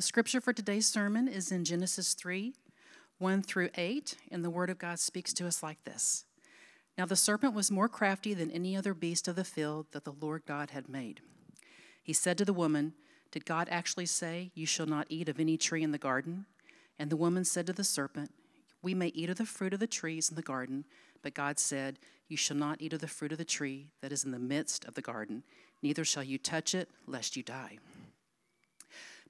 The scripture for today's sermon is in Genesis 3 1 through 8, and the Word of God speaks to us like this Now the serpent was more crafty than any other beast of the field that the Lord God had made. He said to the woman, Did God actually say, You shall not eat of any tree in the garden? And the woman said to the serpent, We may eat of the fruit of the trees in the garden, but God said, You shall not eat of the fruit of the tree that is in the midst of the garden, neither shall you touch it, lest you die.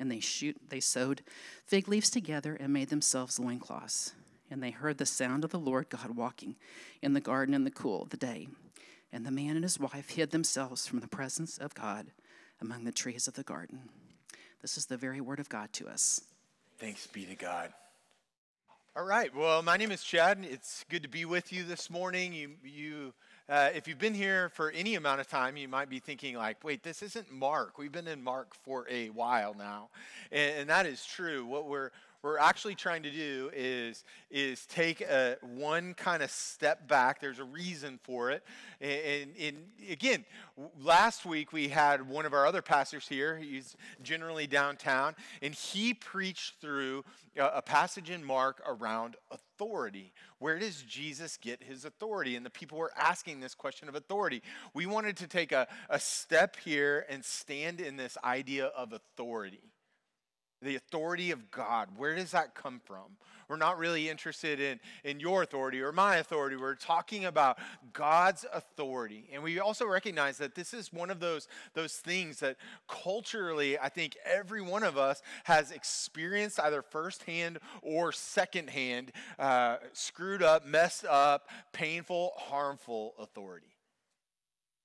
and they shoot they sewed fig leaves together and made themselves loincloths. And they heard the sound of the Lord God walking in the garden in the cool of the day. And the man and his wife hid themselves from the presence of God among the trees of the garden. This is the very word of God to us. Thanks be to God. All right. Well, my name is Chad. It's good to be with you this morning. You, you uh, if you've been here for any amount of time, you might be thinking, like, wait, this isn't Mark. We've been in Mark for a while now. And, and that is true. What we're we're actually trying to do is, is take a, one kind of step back. There's a reason for it. And, and, again, last week we had one of our other pastors here. He's generally downtown, and he preached through a, a passage in Mark around authority. Where does Jesus get his authority? And the people were asking this question of authority. We wanted to take a, a step here and stand in this idea of authority the authority of God. Where does that come from? We're not really interested in, in your authority or my authority. We're talking about God's authority. And we also recognize that this is one of those, those things that culturally, I think every one of us has experienced either firsthand or secondhand uh, screwed up, messed up, painful, harmful authority.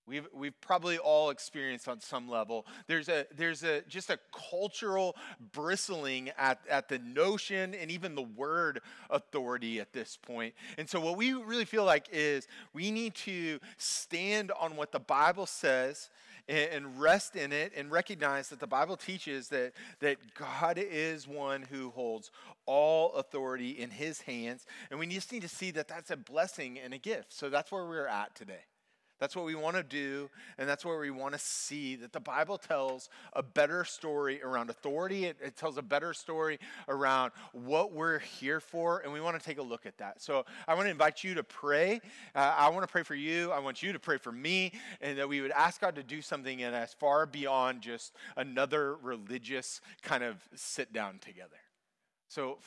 We've, we've probably all experienced on some level. There's a there's a just a cultural bristling at, at the notion and even the word authority at this point. And so what we really feel like is we need to stand on what the Bible says and, and rest in it and recognize that the Bible teaches that, that God is one who holds all authority in his hands. And we just need to see that that's a blessing and a gift. So that's where we're at today. That's what we want to do, and that's where we want to see that the Bible tells a better story around authority. It, it, tells a better story around what we're here for, and we want to take a look at that. So I want to invite you to pray. Uh, I want to pray for you. I want you to pray for me, and that we would ask God to do something in us far beyond just another religious kind of sit down together. So,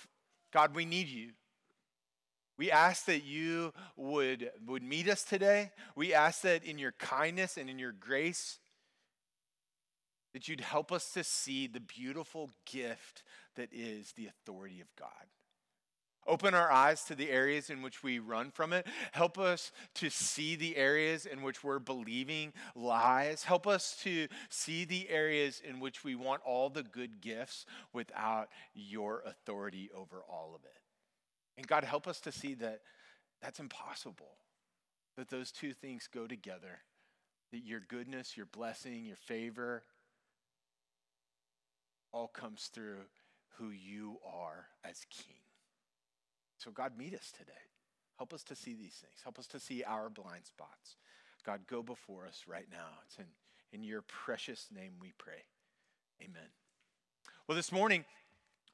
God, we need you. We ask that you would, would meet us today. We ask that in your kindness and in your grace, that you'd help us to see the beautiful gift that is the authority of God. Open our eyes to the areas in which we run from it. Help us to see the areas in which we're believing lies. Help us to see the areas in which we want all the good gifts without your authority over all of it. And God, help us to see that that's impossible, that those two things go together, that your goodness, your blessing, your favor all comes through who you are as King. So, God, meet us today. Help us to see these things. Help us to see our blind spots. God, go before us right now. It's in, in your precious name we pray. Amen. Well, this morning,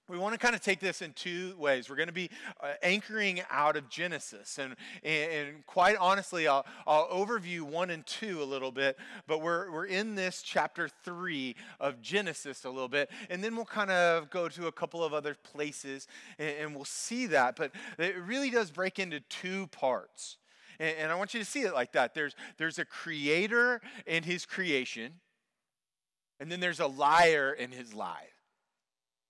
we want to kind of take this in two ways. We're going to be uh, anchoring out of Genesis. And, and, and, quite honestly, I'll, I'll overview one and two a little bit, but we're, we're in this chapter three of Genesis a little bit. And then we'll kind of go to a couple of other places and, and we'll see that. But it really does break into two parts. And, and I want you to see it like that there's, there's a creator and his creation, and then there's a liar and his lie.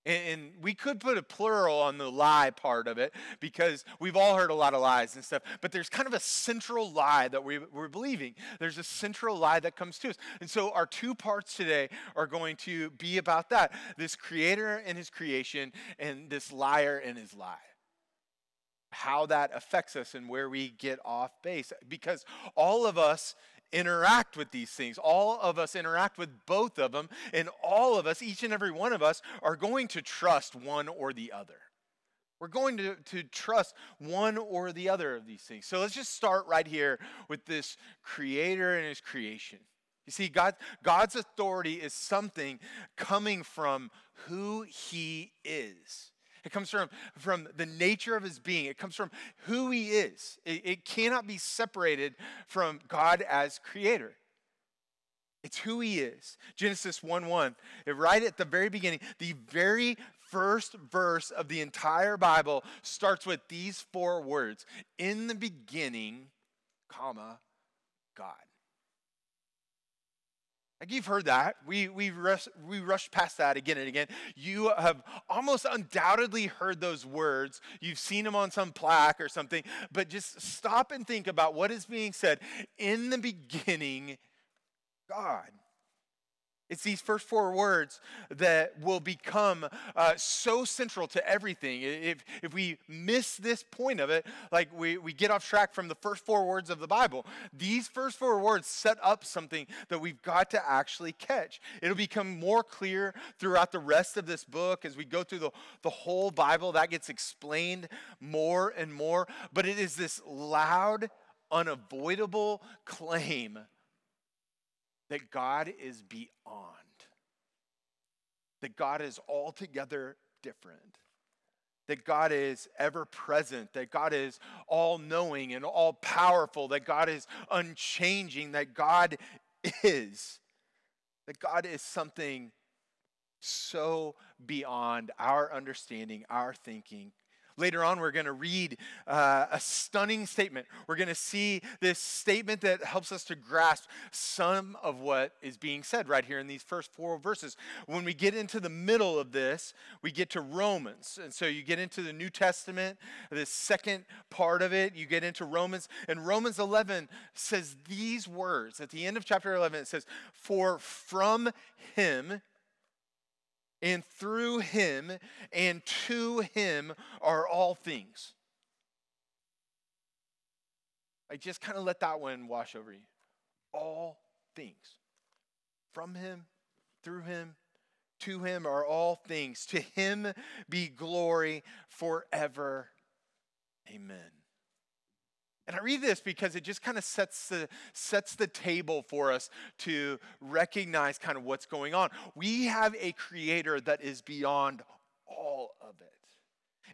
And we could put a plural on the lie part of it because we've all heard a lot of lies and stuff. But there's kind of a central lie that we, are believing. There's a central lie that comes to us. And so our two parts today are going to be about that this creator and his creation, and this liar and his lie. how that affects us and where we get off base. Because all of us interact with these things. All of us interact with both of them, and all of us, each and every one of us, are going to trust one or the other. We're going to, to trust one or the other of these things. So let's just start right here with this creator and his creation. You see, God, God's authority is something coming from who he is. It comes from, from the nature of his being. It comes from who he is. It, it cannot be separated from God as creator. It's who he is. Genesis 1 1, right at the very beginning, the very first verse of the entire Bible starts with these four words In the beginning, comma, God. Like you've heard that. We, we, rush, we rush past that again and again. You have almost undoubtedly heard those words. You've seen them on some plaque or something, but just stop and think about what is being said. In the beginning, God. It's these first four words that will become uh, so central to everything. If, if we miss this point of it, like we, we get off track from the first four words of the Bible, these first four words set up something that we've got to actually catch. It'll become more clear throughout the rest of this book as we go through the, the whole Bible. That gets explained more and more. But it is this loud, unavoidable claim that God is beyond, that God is altogether different, that God is ever present, that God is all knowing and all powerful, that God is unchanging, that God is, that God is something so beyond our understanding, our thinking, Later on, we're going to read uh, a stunning statement. We're going to see this statement that helps us to grasp some of what is being said right here in these first four verses. When we get into the middle of this, we get to Romans. And so you get into the New Testament, the second part of it, you get into Romans. And Romans 11 says these words. At the end of chapter 11, it says, For from him, and through him and to him are all things. I just kind of let that one wash over you. All things. From him, through him, to him are all things. To him be glory forever. Amen. And I read this because it just kind of sets the, sets the table for us to recognize kind of what's going on. We have a creator that is beyond all of it.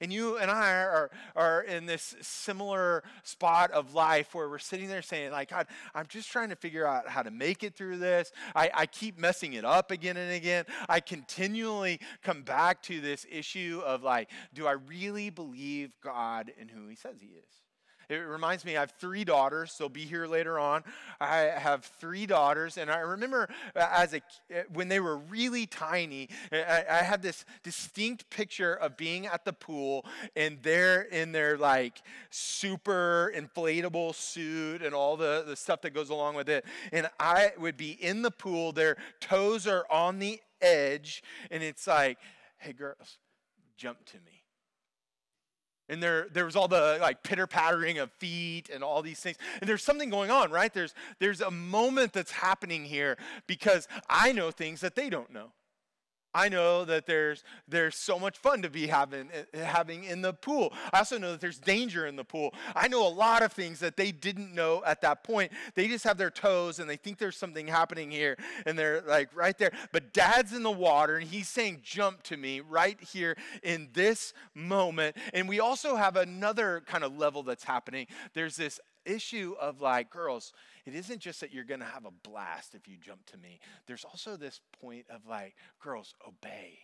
And you and I are, are in this similar spot of life where we're sitting there saying, like, God, I'm just trying to figure out how to make it through this. I, I keep messing it up again and again. I continually come back to this issue of like, do I really believe God and who he says he is? It reminds me, I have three daughters. They'll be here later on. I have three daughters, and I remember uh, as a uh, when they were really tiny, I, I had this distinct picture of being at the pool, and they're in their like super inflatable suit and all the, the stuff that goes along with it. And I would be in the pool, their toes are on the edge, and it's like, hey, girls, jump to me and there, there was all the like pitter pattering of feet and all these things. And there's something going on right? There's there's a moment that's happening here because i know things that they don't know I know that there's there's so much fun to be having eh, having in the pool. I also know that there's danger in the pool. I know a lot of things that they didn't know at that point. They just have their toes and they think there's something happening here and they're like right there. But dad's in the water and he's saying jump to me right here in this moment. And we also have another kind of level that's happening. There's this issue of like girls it isn't just that you're going to have a blast if you jump to me. There's also this point of like, girls, obey.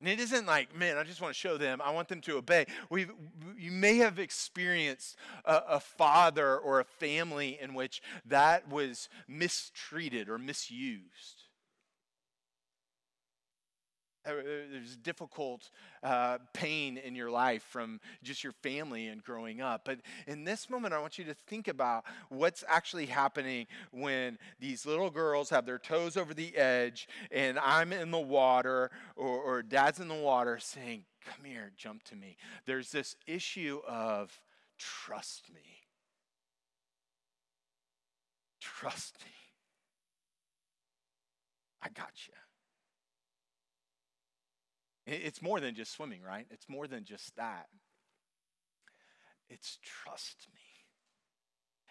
And it isn't like, man, I just want to show them. I want them to obey. we you may have experienced a, a, father or a family in which that was mistreated or misused. There's difficult uh, pain in your life from just your family and growing up. But in this moment, I want you to think about what's actually happening when these little girls have their toes over the edge and I'm in the water or, or dad's in the water saying, Come here, jump to me. There's this issue of trust me. Trust me. I got you. It's more than just swimming, right? It's more than just that. It's trust me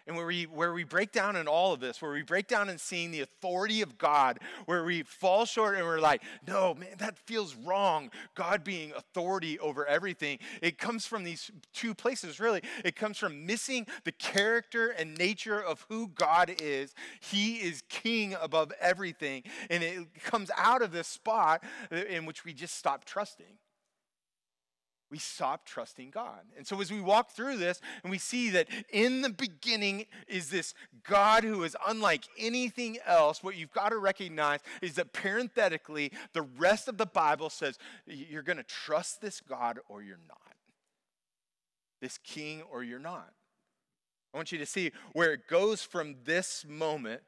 and where we, where we break down in all of this, where we break down in seeing the authority of God, where we fall short and we're like, no, man, that feels wrong. God being authority over everything. It comes from these two places, really. It comes from missing the character and nature of who God is. He is king above everything. And it comes out of this spot in which we just stop trusting we stop trusting God. And so, as we walk through this and we see that in the beginning is this God who is unlike anything else, what you've got to recognize is that parenthetically, the rest of the Bible says you're going to trust this God or you're not, this king or you're not. I want you to see where it goes from this moment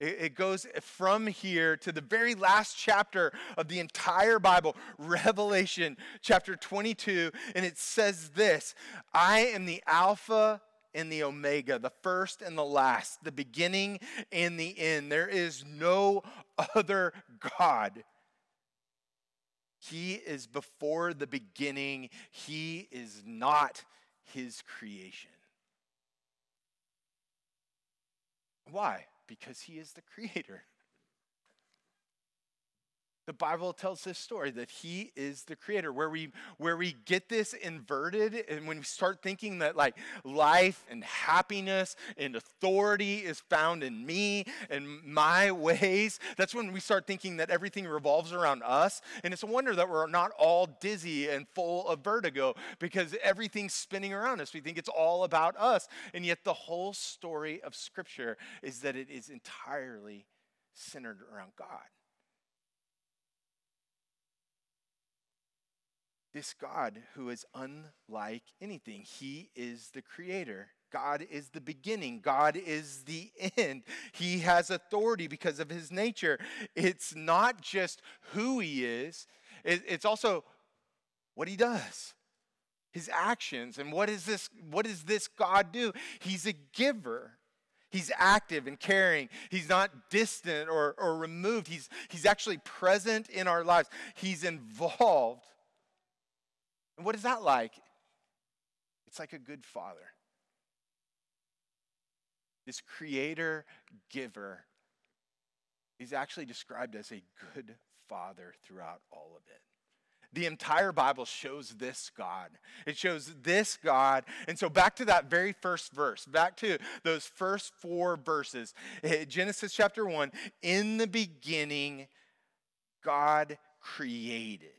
it goes from here to the very last chapter of the entire Bible, Revelation chapter 22, and it says this I am the Alpha and the Omega, the first and the last, the beginning and the end. There is no other God. He is before the beginning, He is not His creation. Why? Because he is the creator. The Bible tells this story that he is the creator. Where we where we get this inverted and when we start thinking that like life and happiness and authority is found in me and my ways, that's when we start thinking that everything revolves around us. And it's a wonder that we're not all dizzy and full of vertigo because everything's spinning around us. We think it's all about us. And yet the whole story of scripture is that it is entirely centered around God. This God who is unlike anything. He is the creator. God is the beginning. God is the end. He has authority because of his nature. It's not just who he is, it's also what he does. His actions. And what is this what does this God do? He's a giver. He's active and caring. He's not distant or, or removed. He's, he's actually present in our lives. He's involved. And what is that like? It's like a good father. This creator giver is actually described as a good father throughout all of it. The entire Bible shows this God. It shows this God. And so, back to that very first verse, back to those first four verses eh, Genesis chapter 1 In the beginning, God created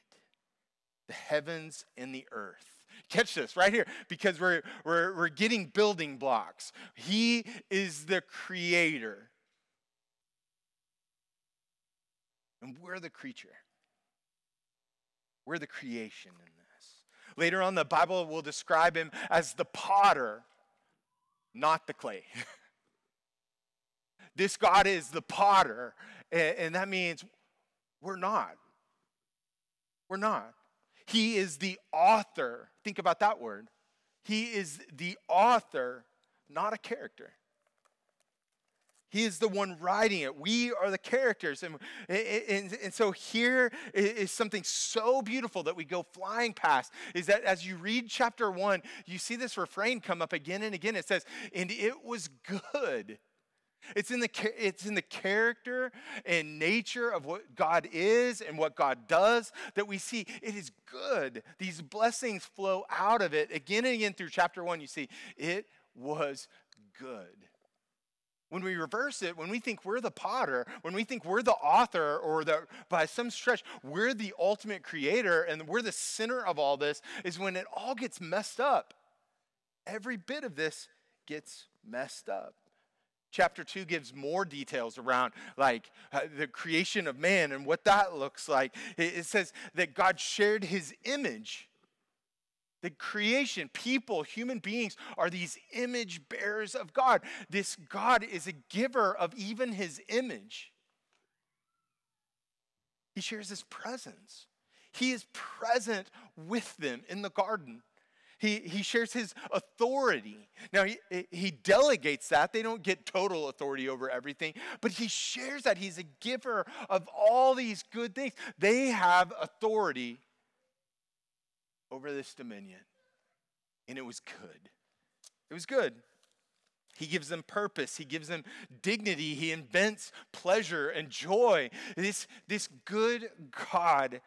the heavens and the earth. Catch this right here because we're, we're, we're getting building blocks. He is the creator, and we're the creature. We're the creation in this. Later on, the Bible will describe him as the potter, not the clay. this God is the potter, and that means we're not. We're not. He is the author. Think about that word. He is the author, not a character. He is the one writing it. We are the characters. And, and, and, so here is something so beautiful that we go flying past is that as you read chapter one, you see this refrain come up again and again. It says, And it was good. It's in, the, it's in the character and nature of what God is and what God does that we see it is good. These blessings flow out of it. Again and again through chapter one, you see it was good. When we reverse it, when we think we're the potter, when we think we're the author, or that by some stretch we're the ultimate creator and we're the center of all this, is when it all gets messed up. Every bit of this gets messed up. Chapter 2 gives more details around like uh, the creation of man and what that looks like. It, it says that God shared his image. The creation, people, human beings are these image bearers of God. This God is a giver of even his image. He shares his presence. He is present with them in the garden. He, he shares his authority. Now, he, he delegates that. They don't get total authority over everything, but he shares that. He's a giver of all these good things. They have authority over this dominion. And it was good. It was good. He gives them purpose. He gives them dignity. He invents pleasure and joy. This, this good God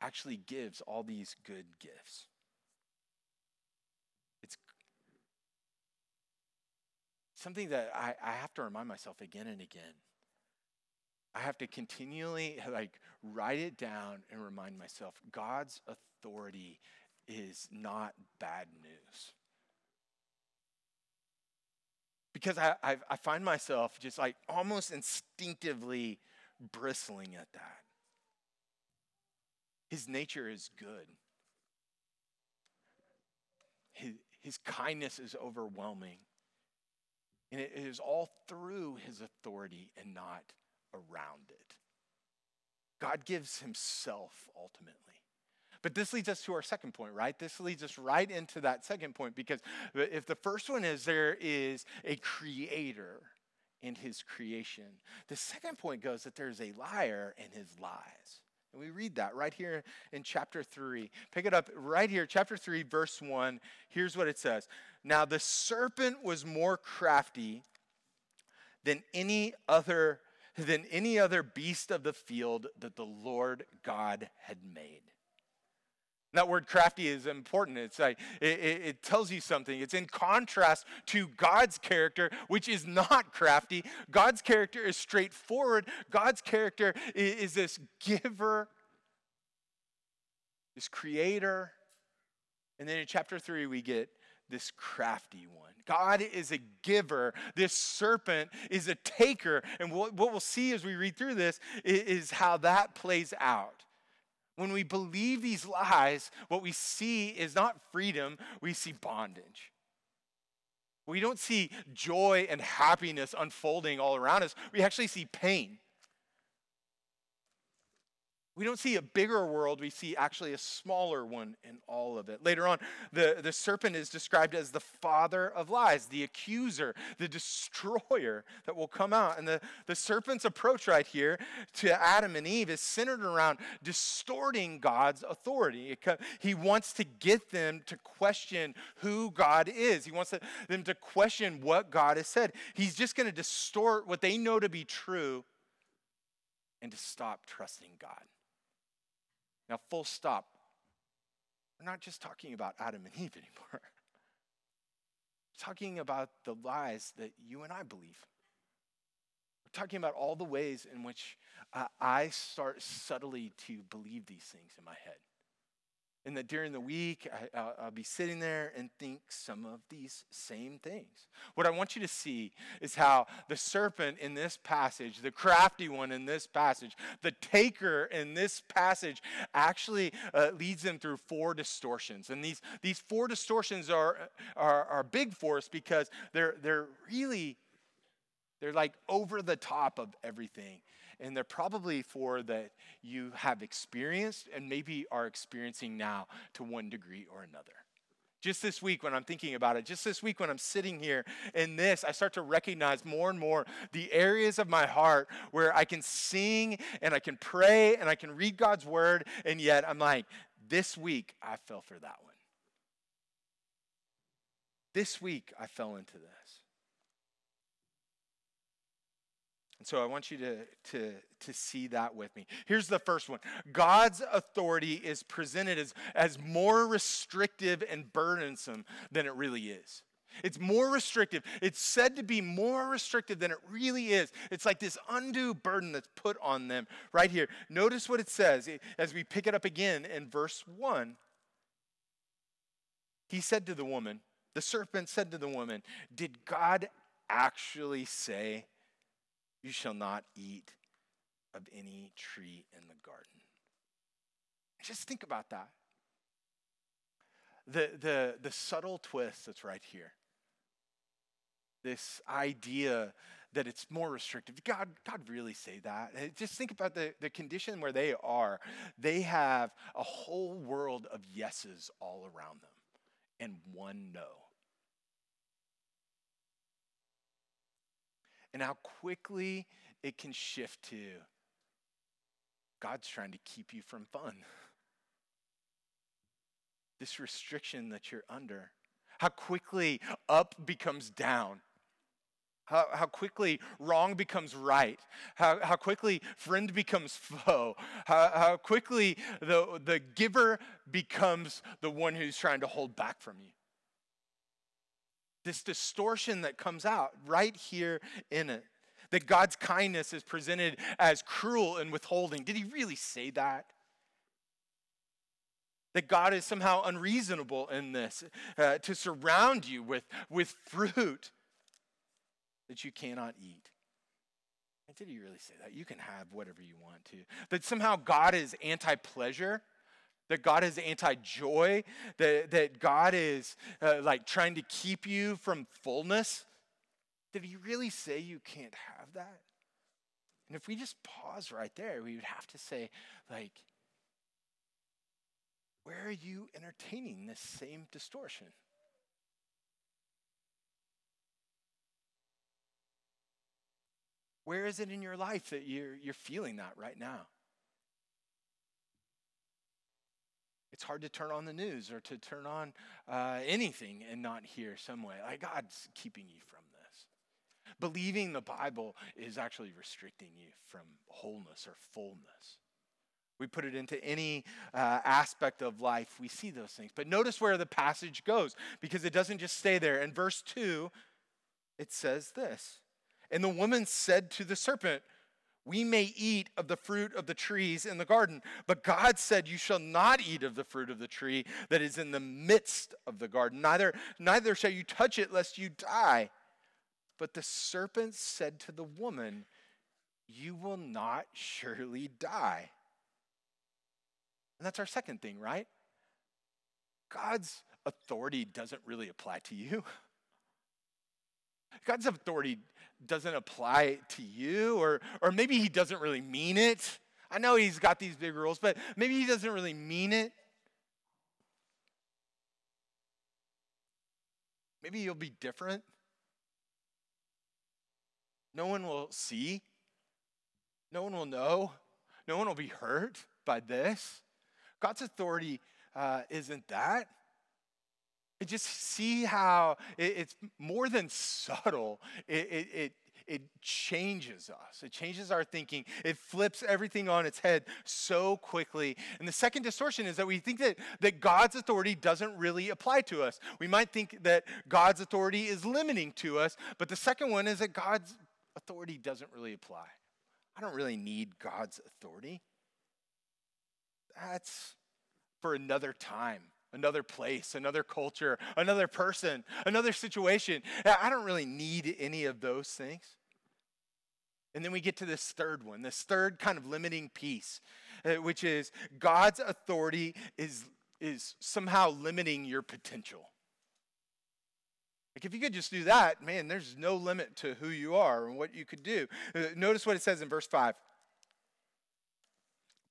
actually gives all these good gifts. It's something that I, I have to remind myself again and again. I have to continually like write it down and remind myself God's authority is not bad news. Because I, I, I find myself just like almost instinctively bristling at that. His nature is good. His, his kindness is overwhelming. And it is all through his authority and not around it. God gives himself ultimately. But this leads us to our second point, right? This leads us right into that second point because if the first one is there is a creator in his creation, the second point goes that there's a liar in his lies. And we read that right here in chapter 3. Pick it up right here, chapter 3, verse 1. Here's what it says Now the serpent was more crafty than any other than any other beast of the field that the Lord God had made. That word crafty is important. It's like it, it, tells you something. It's in contrast to God's character, which is not crafty. God's character is straightforward. God's character is, is this giver, this creator. And then in chapter three, we get this crafty one. God is a giver. This serpent is a taker. And what, what we'll see as we read through this is, is how that plays out. When we believe these lies, what we see is not freedom, we see bondage. We don't see joy and happiness unfolding all around us, we actually see pain. We don't see a bigger world, we see actually a smaller one in all of it. Later on, the, the serpent is described as the father of lies, the accuser, the destroyer that will come out. And the, the serpent's approach right here to Adam and Eve is centered around distorting God's authority. He wants to get them to question who God is, he wants them to question what God has said. He's just going to distort what they know to be true and to stop trusting God. Now, full stop. We're not just talking about Adam and Eve anymore. We're talking about the lies that you and I believe. We're talking about all the ways in which uh, I start subtly to believe these things in my head and that during the week I, will be sitting there and think some of these same things. What I want you to see is how the serpent in this passage, the crafty one in this passage, the taker in this passage actually uh, leads them through four distortions. And these, these four distortions are, are, are big for us because they're, they're really, they're like over the top of everything and they're probably for that you have experienced and maybe are experiencing now to one degree or another. Just this week, when I'm thinking about it, just this week, when I'm sitting here in this, I start to recognize more and more the areas of my heart where I can sing and I can pray and I can read God's word, and yet I'm like, this week, I fell for that one. This week, I fell into this. And so I want you to, to, to see that with me. Here's the first one God's authority is presented as, as more restrictive and burdensome than it really is. It's more restrictive. It's said to be more restrictive than it really is. It's like this undue burden that's put on them right here. Notice what it says eh, as we pick it up again in verse 1. He said to the woman, The serpent said to the woman, Did God actually say, You shall not eat of any tree in the garden? Just think about that. The, the, the subtle twist that's right here. This idea that it's more restrictive. God, God really say that? Eh, just think about the, the condition where they are. They have a whole world of yeses all around them and one no. And how quickly it can shift to God's trying to keep you from fun. This restriction that you're under. How quickly up becomes down. How, how quickly wrong becomes right. How, how quickly friend becomes foe. How, how quickly the, the giver becomes the one who's trying to hold back from you. This distortion that comes out right here in it. That God's kindness is presented as cruel and withholding. Did he really say that? That God is somehow unreasonable in this, uh, to surround you with, with fruit that you cannot eat. did he really say that? You can have whatever you want to. That somehow God is anti pleasure, that God is anti joy, that, that God is uh, like trying to keep you from fullness. Did he really say you can't have that? And if we just pause right there, we would have to say, like, where are you entertaining this same distortion? Where is it in your life that you're, you're feeling that right now? It's hard to turn on the news or to turn on uh, anything and not hear some way. Like God's keeping you from this. Believing the Bible is actually restricting you from wholeness or fullness. We put it into any uh, aspect of life, we see those things. But notice where the passage goes because it doesn't just stay there. In verse 2, it says this and the woman said to the serpent, We may eat of the fruit of the trees in the garden, but God said, You shall not eat of the fruit of the tree that is in the midst of the garden. Neither, neither shall you touch it, lest you die. But the serpent said to the woman, You will not surely die. And that's our second thing, right? God's authority doesn't really apply to you. God's authority doesn't apply to you, or, or maybe he doesn't really mean it. I know he's got these big rules, but maybe he doesn't really mean it. Maybe you'll be different. No one will see. No one will know. No one will be hurt by this. God's authority uh, isn't that. It just see how it, it's more than subtle. It, it, it, it changes us. It changes our thinking. It flips everything on its head so quickly. And the second distortion is that we think that, that God's authority doesn't really apply to us. We might think that God's authority is limiting to us, but the second one is that God's authority doesn't really apply. I don't really need God's authority. That's for another time another place, another culture, another person, another situation. I don't really need any of those things. And then we get to this third one, this third kind of limiting piece, uh, which is God's authority is, is somehow limiting your potential. Like if you could just do that, man, there's no limit to who you are and what you could do. Uh, notice what it says in verse 5.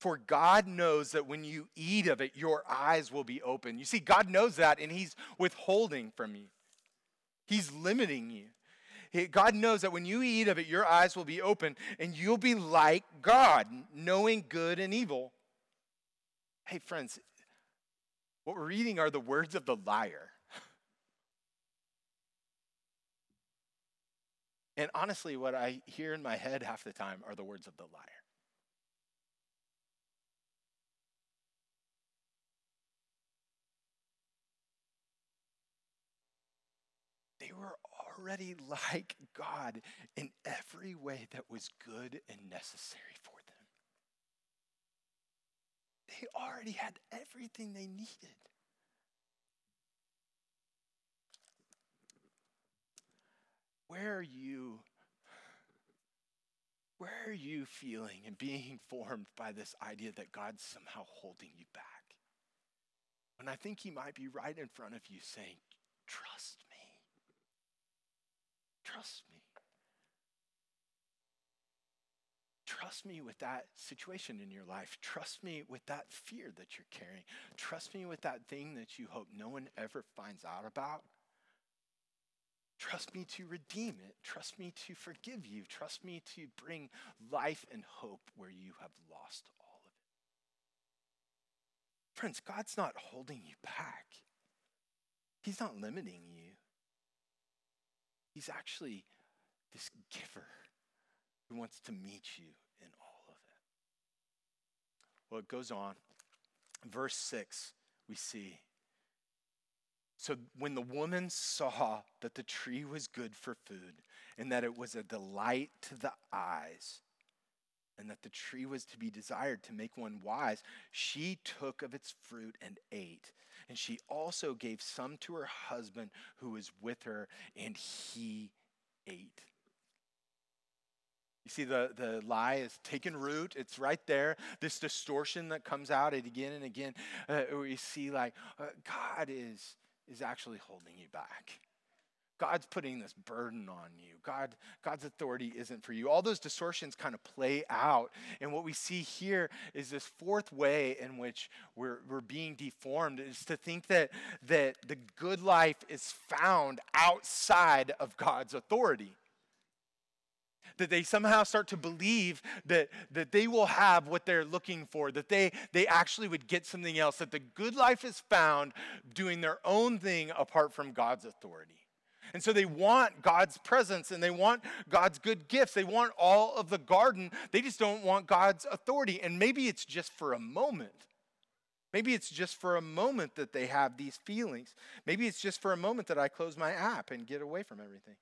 For God knows that when you eat of it, your eyes will be open. You see, God knows that, and He's withholding from you, He's limiting you. God knows that when you eat of it, your eyes will be open, and you'll be like God, knowing good and evil. Hey, friends, what we're reading are the words of the liar. And honestly, what I hear in my head half the time are the words of the liar. Were already like God in every way that was good and necessary for them. They already had everything they needed. where are you? Where are you feeling and being formed by this idea that God's somehow holding you back? When I think He might be right in front of you saying, Trust. Trust me. Trust me with that situation in your life. Trust me with that fear that you're carrying. Trust me with that thing that you hope no one ever finds out about. Trust me to redeem it. Trust me to forgive you. Trust me to bring life and hope where you have lost all of it. Friends, God's not holding you back, He's not limiting you. He's actually this giver who wants to meet you in all of it. Well, it goes on. Verse 6, we see. So when the woman saw that the tree was good for food, and that it was a delight to the eyes, and that the tree was to be desired to make one wise, she took of its fruit and ate. And she also gave some to her husband who was with her, and he ate. You see, the, the lie is taken root. It's right there. This distortion that comes out again and again. Uh, we see, like, uh, God is, is actually holding you back. God's putting this burden on you. God, God's authority isn't for you. All those distortions kind of play out. And what we see here is this fourth way in which we're, we're being deformed is to think that, that the good life is found outside of God's authority that they somehow start to believe that, that they will have what they're looking for, that they, they actually would get something else, that the good life is found doing their own thing apart from God's authority. And so they want God's presence and they want God's good gifts. They want all of the garden. They just don't want God's authority. And maybe it's just for a moment. Maybe it's just for a moment that they have these feelings. Maybe it's just for a moment that I close my app and get away from everything.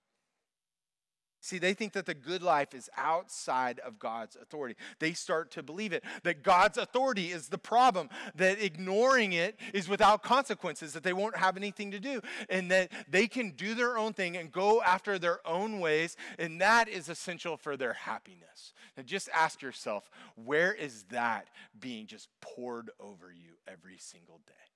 See, they think that the good life is outside of God's authority. They start to believe it, that God's authority is the problem, that ignoring it is without consequences, that they won't have anything to do, and that they can do their own thing and go after their own ways, and that is essential for their happiness. Now, just ask yourself, where is that being just poured over you every single day?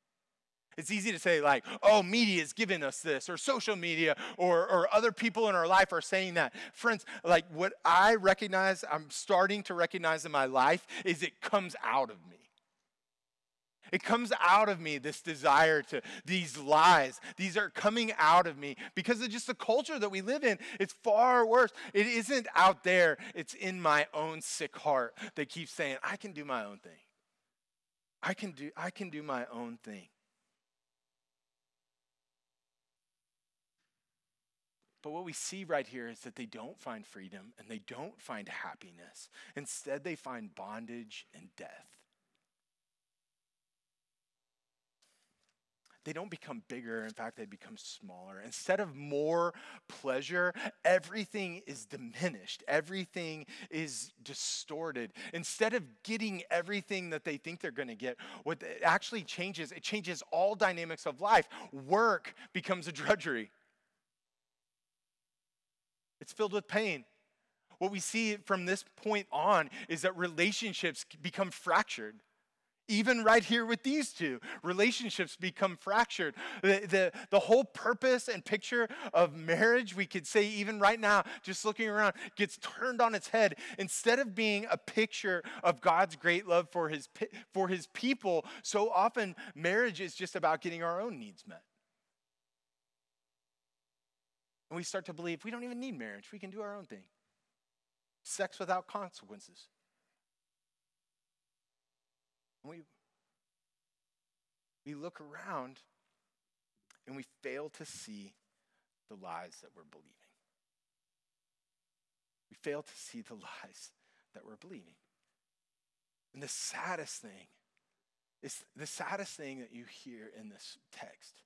It's easy to say, like, oh, media is giving us this, or social media, or, or other people in our life are saying that. Friends, like, what I recognize, I'm starting to recognize in my life, is it comes out of me. It comes out of me, this desire to, these lies. These are coming out of me because of just the culture that we live in. It's far worse. It isn't out there, it's in my own sick heart that keeps saying, I can do my own thing. I can do, I can do my own thing. But what we see right here is that they don't find freedom and they don't find happiness. Instead, they find bondage and death. They don't become bigger. In fact, they become smaller. Instead of more pleasure, everything is diminished. Everything is distorted. Instead of getting everything that they think they're going to get, what actually changes, it changes all dynamics of life. Work becomes a drudgery. It's filled with pain. What we see from this point on is that relationships become fractured. Even right here with these two, relationships become fractured. The, the, the whole purpose and picture of marriage, we could say, even right now, just looking around, gets turned on its head. Instead of being a picture of God's great love for his, for his people, so often marriage is just about getting our own needs met. And we start to believe we don't even need marriage, we can do our own thing. Sex without consequences. And we, we look around and we fail to see the lies that we're believing. We fail to see the lies that we're believing. And the saddest thing is the saddest thing that you hear in this text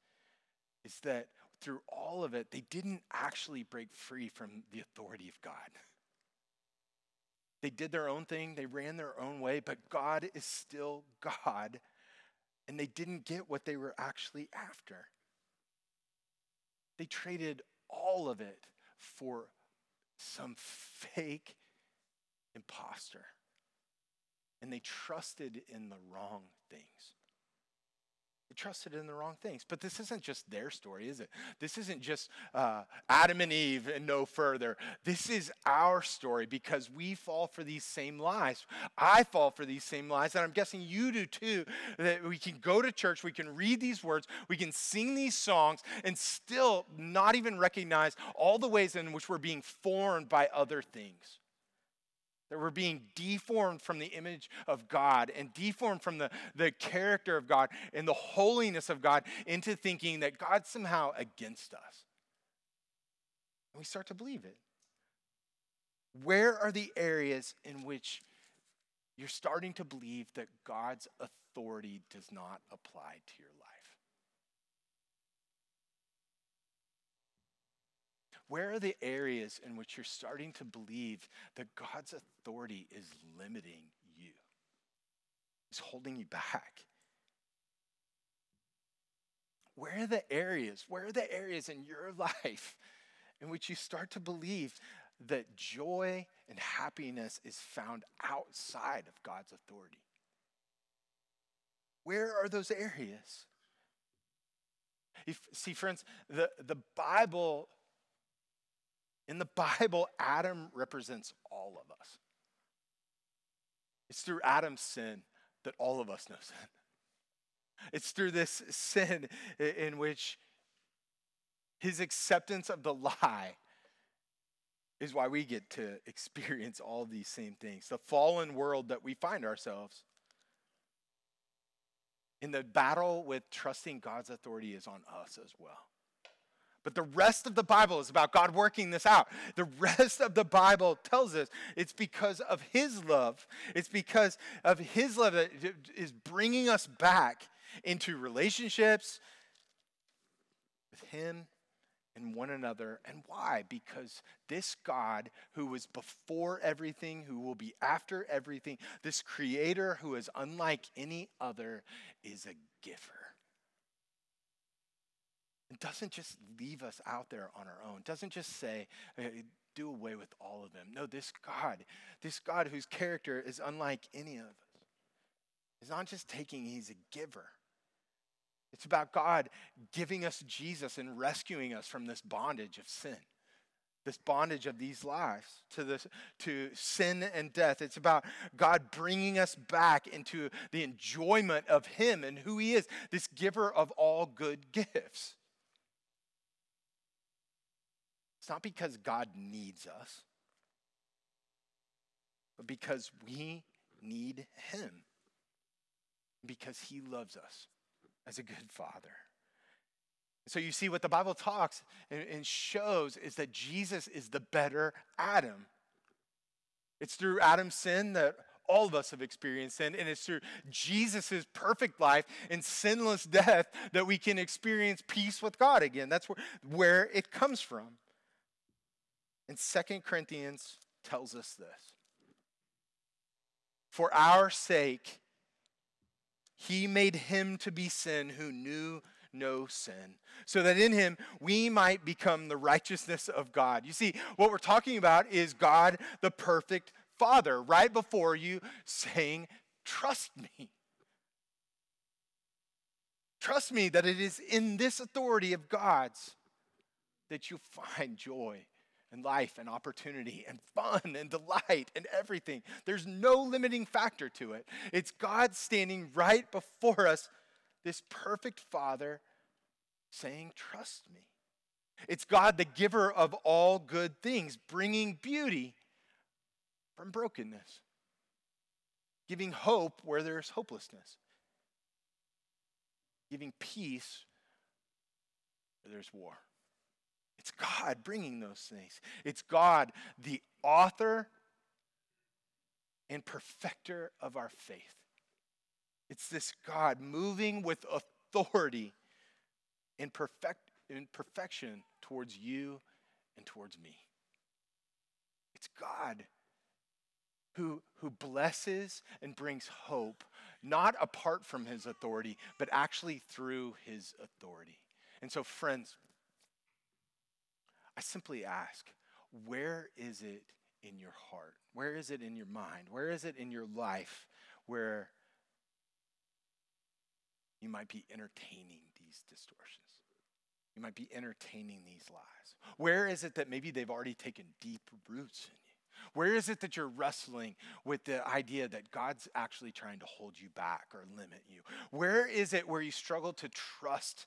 is that through all of it, they didn't actually break free from the authority of God. They did their own thing, they ran their own way, but God is still God, and they didn't get what they were actually after. They traded all of it for some fake imposter. And they trusted in the wrong things. They trusted in the wrong things. But this isn't just their story, is it? This isn't just uh, Adam and Eve and no further. This is our story because we fall for these same lies. I fall for these same lies, and I'm guessing you do too. That we can go to church, we can read these words, we can sing these songs, and still not even recognize all the ways in which we're being formed by other things that we're being deformed from the image of God and deformed from the, the character of God and the holiness of God into thinking that God's somehow against us. And we start to believe it. Where are the areas in which you're starting to believe that God's authority does not apply to your life? Where are the areas in which you're starting to believe that God's authority is limiting you? Is holding you back? Where are the areas? Where are the areas in your life in which you start to believe that joy and happiness is found outside of God's authority? Where are those areas? If, see, friends, the, the Bible in the Bible, Adam represents all of us. It's through Adam's sin that all of us know sin. It's through this sin in which his acceptance of the lie is why we get to experience all these same things. The fallen world that we find ourselves in the battle with trusting God's authority is on us as well. But the rest of the Bible is about God working this out. The rest of the Bible tells us it's because of His love. It's because of His love that is bringing us back into relationships with Him and one another. And why? Because this God, who was before everything, who will be after everything, this Creator who is unlike any other, is a giver. It doesn't just leave us out there on our own. It doesn't just say, do away with all of them. No, this God, this God whose character is unlike any of us, is not just taking, he's a giver. It's about God giving us Jesus and rescuing us from this bondage of sin, this bondage of these lives to this to sin and death. It's about God bringing us back into the enjoyment of Him and who He is, this giver of all good gifts. It's not because God needs us, but because we need Him. Because He loves us as a good Father. So you see, what the Bible talks and shows is that Jesus is the better Adam. It's through Adam's sin that all of us have experienced sin, and it's through Jesus' perfect life and sinless death that we can experience peace with God again. That's where, where it comes from. And Second Corinthians tells us this For our sake, he made him to be sin who knew no sin, so that in him we might become the righteousness of God. You see, what we're talking about is God, the perfect Father, right before you saying, Trust me. Trust me that it is in this authority of God's that you find joy and life and opportunity and fun and delight and everything. There's no limiting factor to it. It's God standing right before us, this perfect Father, saying, Trust me. It's God, the giver of all good things, bringing beauty from brokenness, giving hope where there's hopelessness, giving peace where there's war. It's God bringing those things. It's God, the author and perfecter of our faith. It's this God moving with authority in, perfect, in perfection towards you and towards me. It's God who, who blesses and brings hope, not apart from his authority, but actually through his authority. And so, friends, I simply ask, where is it in your heart? Where is it in your mind? Where is it in your life where you might be entertaining these distortions? You might be entertaining these lies. Where is it that maybe they've already taken deep roots in you? Where is it that you're wrestling with the idea that God's actually trying to hold you back or limit you? Where is it where you struggle to trust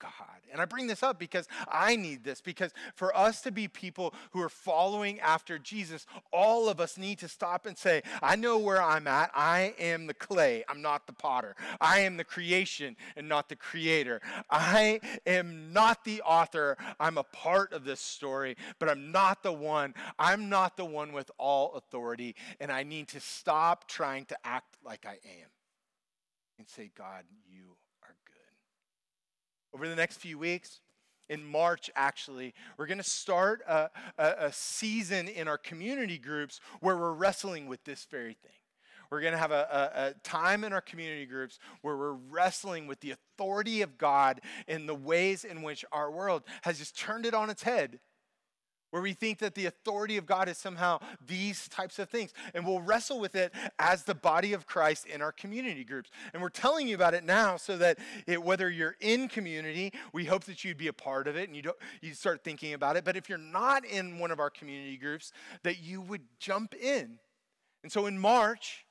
God. And I bring this up because I need this, because for us to be people who are following after Jesus, all of us need to stop and say, I know where I'm at. I am the clay, I'm not the potter. I am the creation and not the creator. I am not the author. I'm a part of this story, but I'm not the one. I'm not the one with all authority. And I need to stop trying to act like I am and say, God, you over the next few weeks, in March, actually, we're going to start a, a, a, season in our community groups where we're wrestling with this very thing. We're going to have a, a, time in our community groups where we're wrestling with the authority of God in the ways in which our world has just turned it on its head where we think that the authority of God is somehow these types of things. And we'll wrestle with it as the body of Christ in our community groups. And we're telling you about it now so that it, whether you're in community, we hope that you'd be a part of it and you, don't, you start thinking about it. But if you're not in one of our community groups, that you would jump in. And so in March,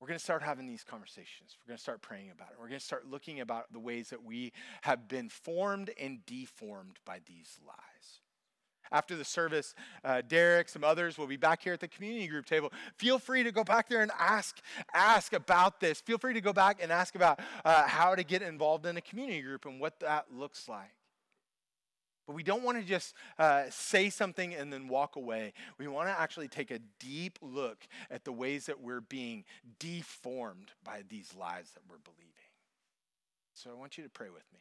we're going to start having these conversations. We're going to start praying about it. We're going to start looking about the ways that we have been formed and deformed by these lies. After the service, uh, Derek, some others will be back here at the community group table. Feel free to go back there and ask, ask about this. Feel free to go back and ask about uh, how to get involved in a community group and what that looks like. But we don't want to just uh, say something and then walk away. We want to actually take a deep look at the ways that we're being deformed by these lies that we're believing. So I want you to pray with me.